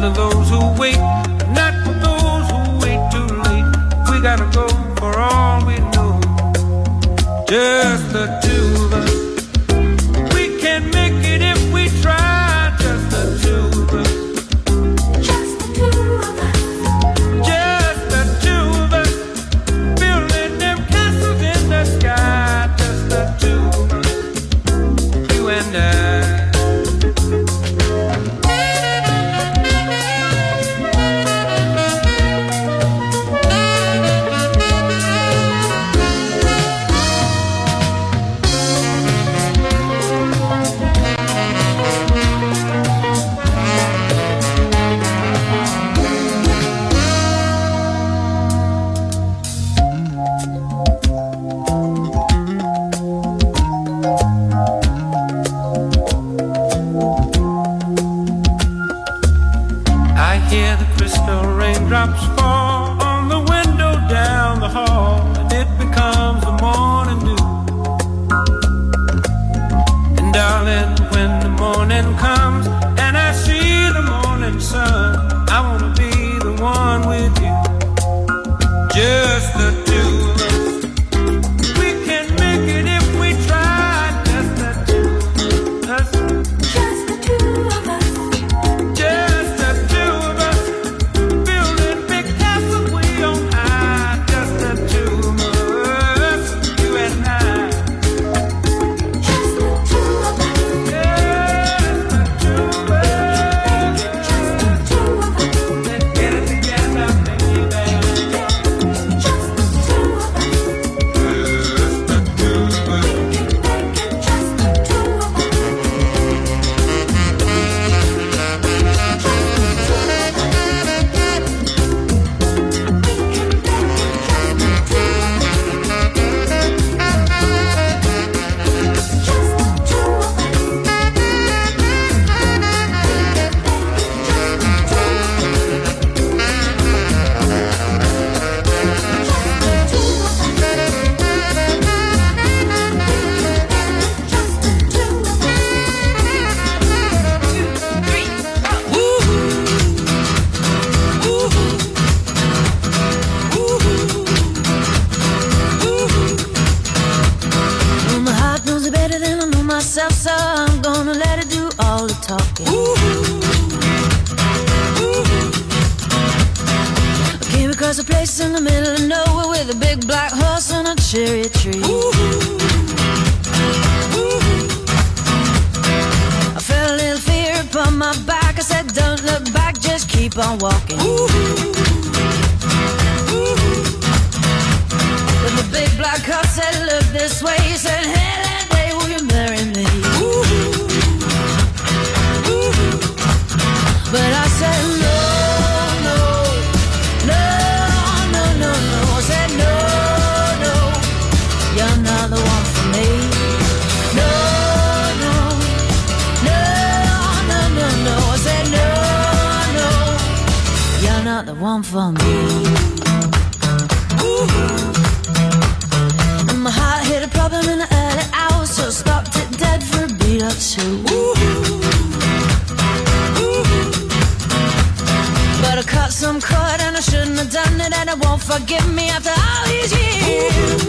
for those who wait, not for those who wait too late. We gotta go for all we know, just the two. Give me after all these years.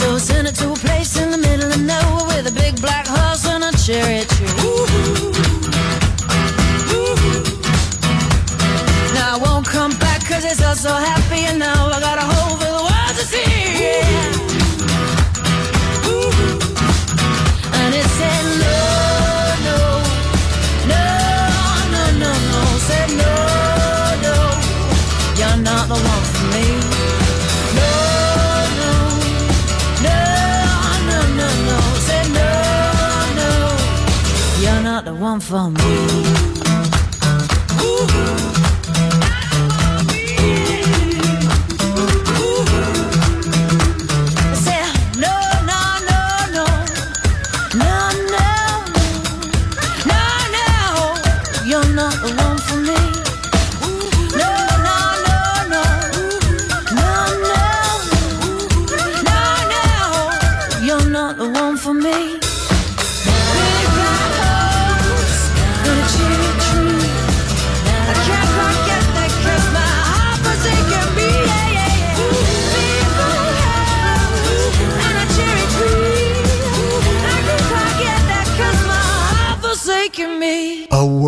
So I sent it to a place in the middle of nowhere with a big black horse and a cherry tree. Now I won't come it's so happy and now I got a whole one for me.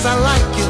Cause I like it.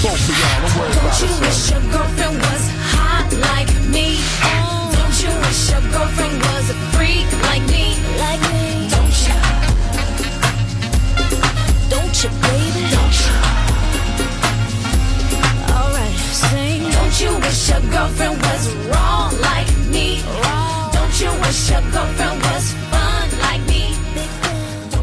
boat for y'all. Don't worry Don't about you wish your girlfriend was hot like me? Don't you wish your girlfriend was a freak like me? Like me? Don't you? Don't you, baby? Don't you? Alright, sing. Don't you wish your girlfriend was wrong like me? Wrong. Don't you wish your girlfriend was?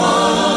one.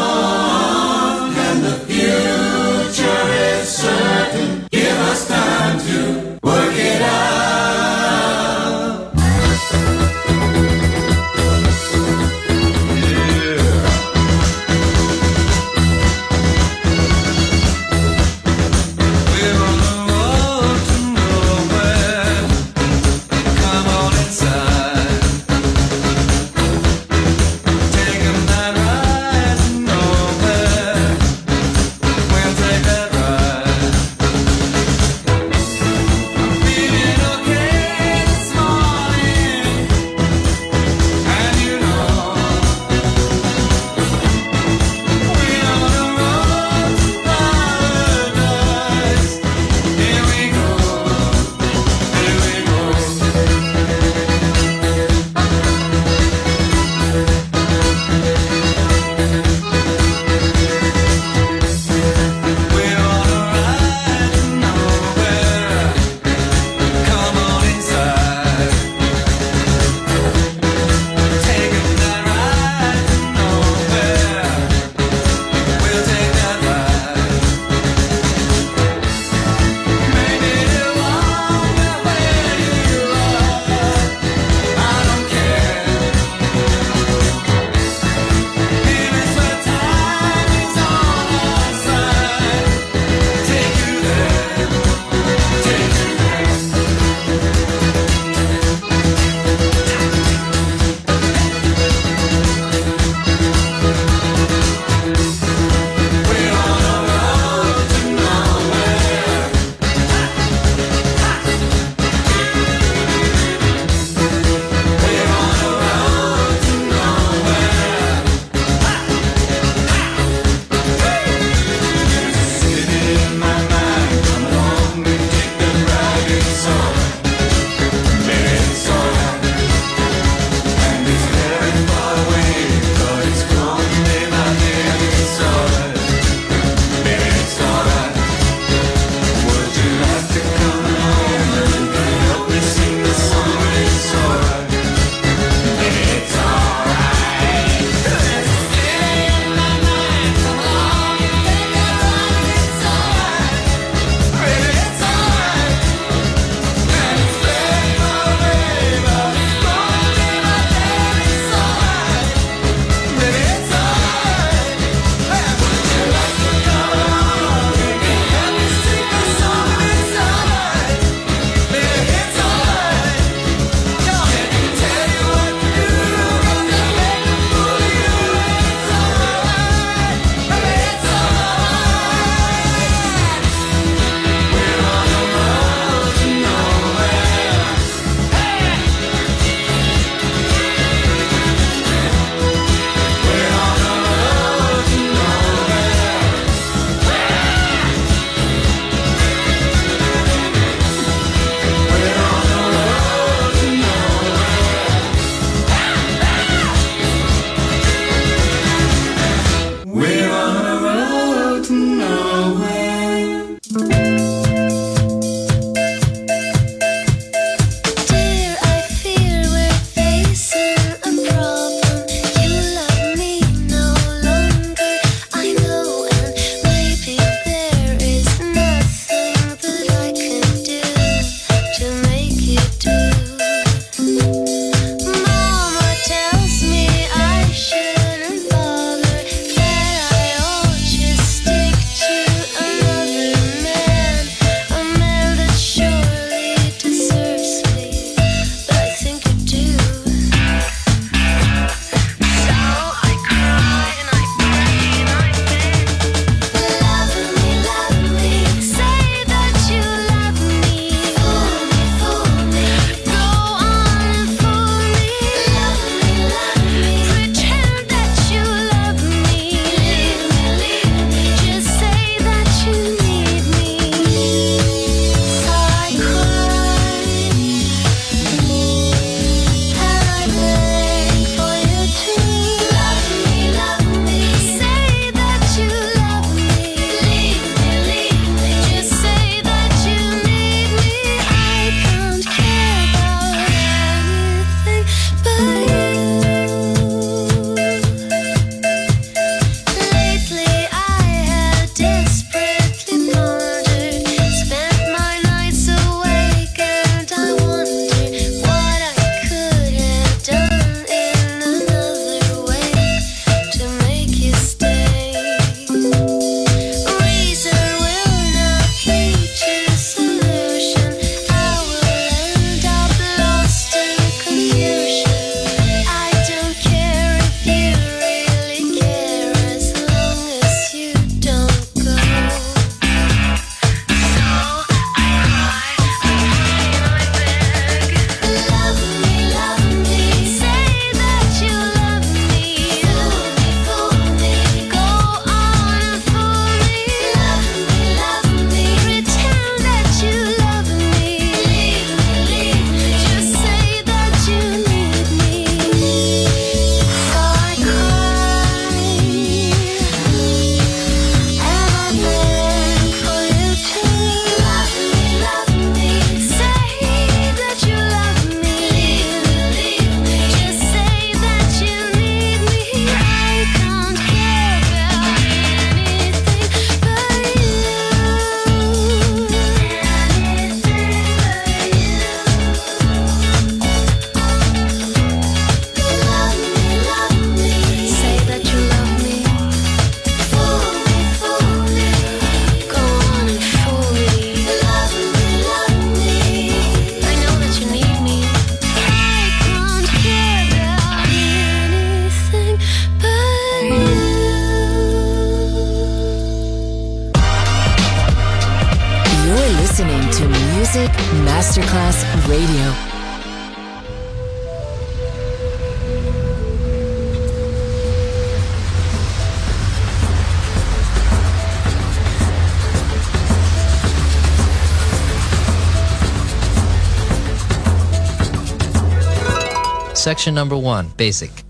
Section number one, basic.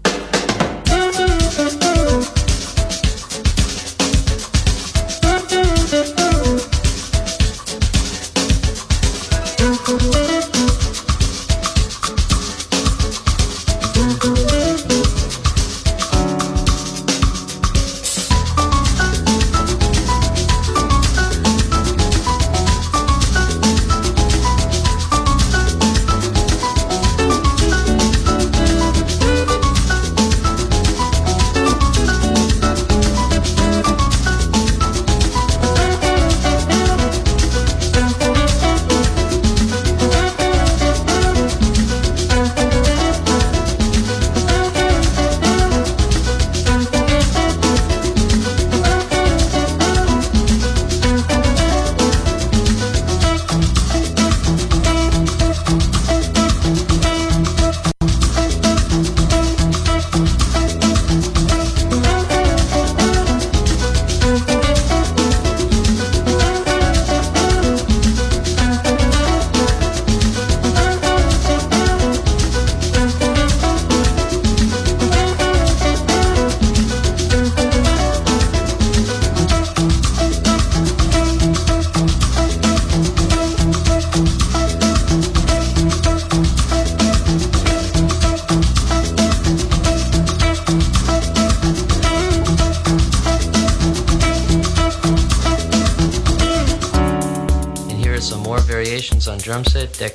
Drum set that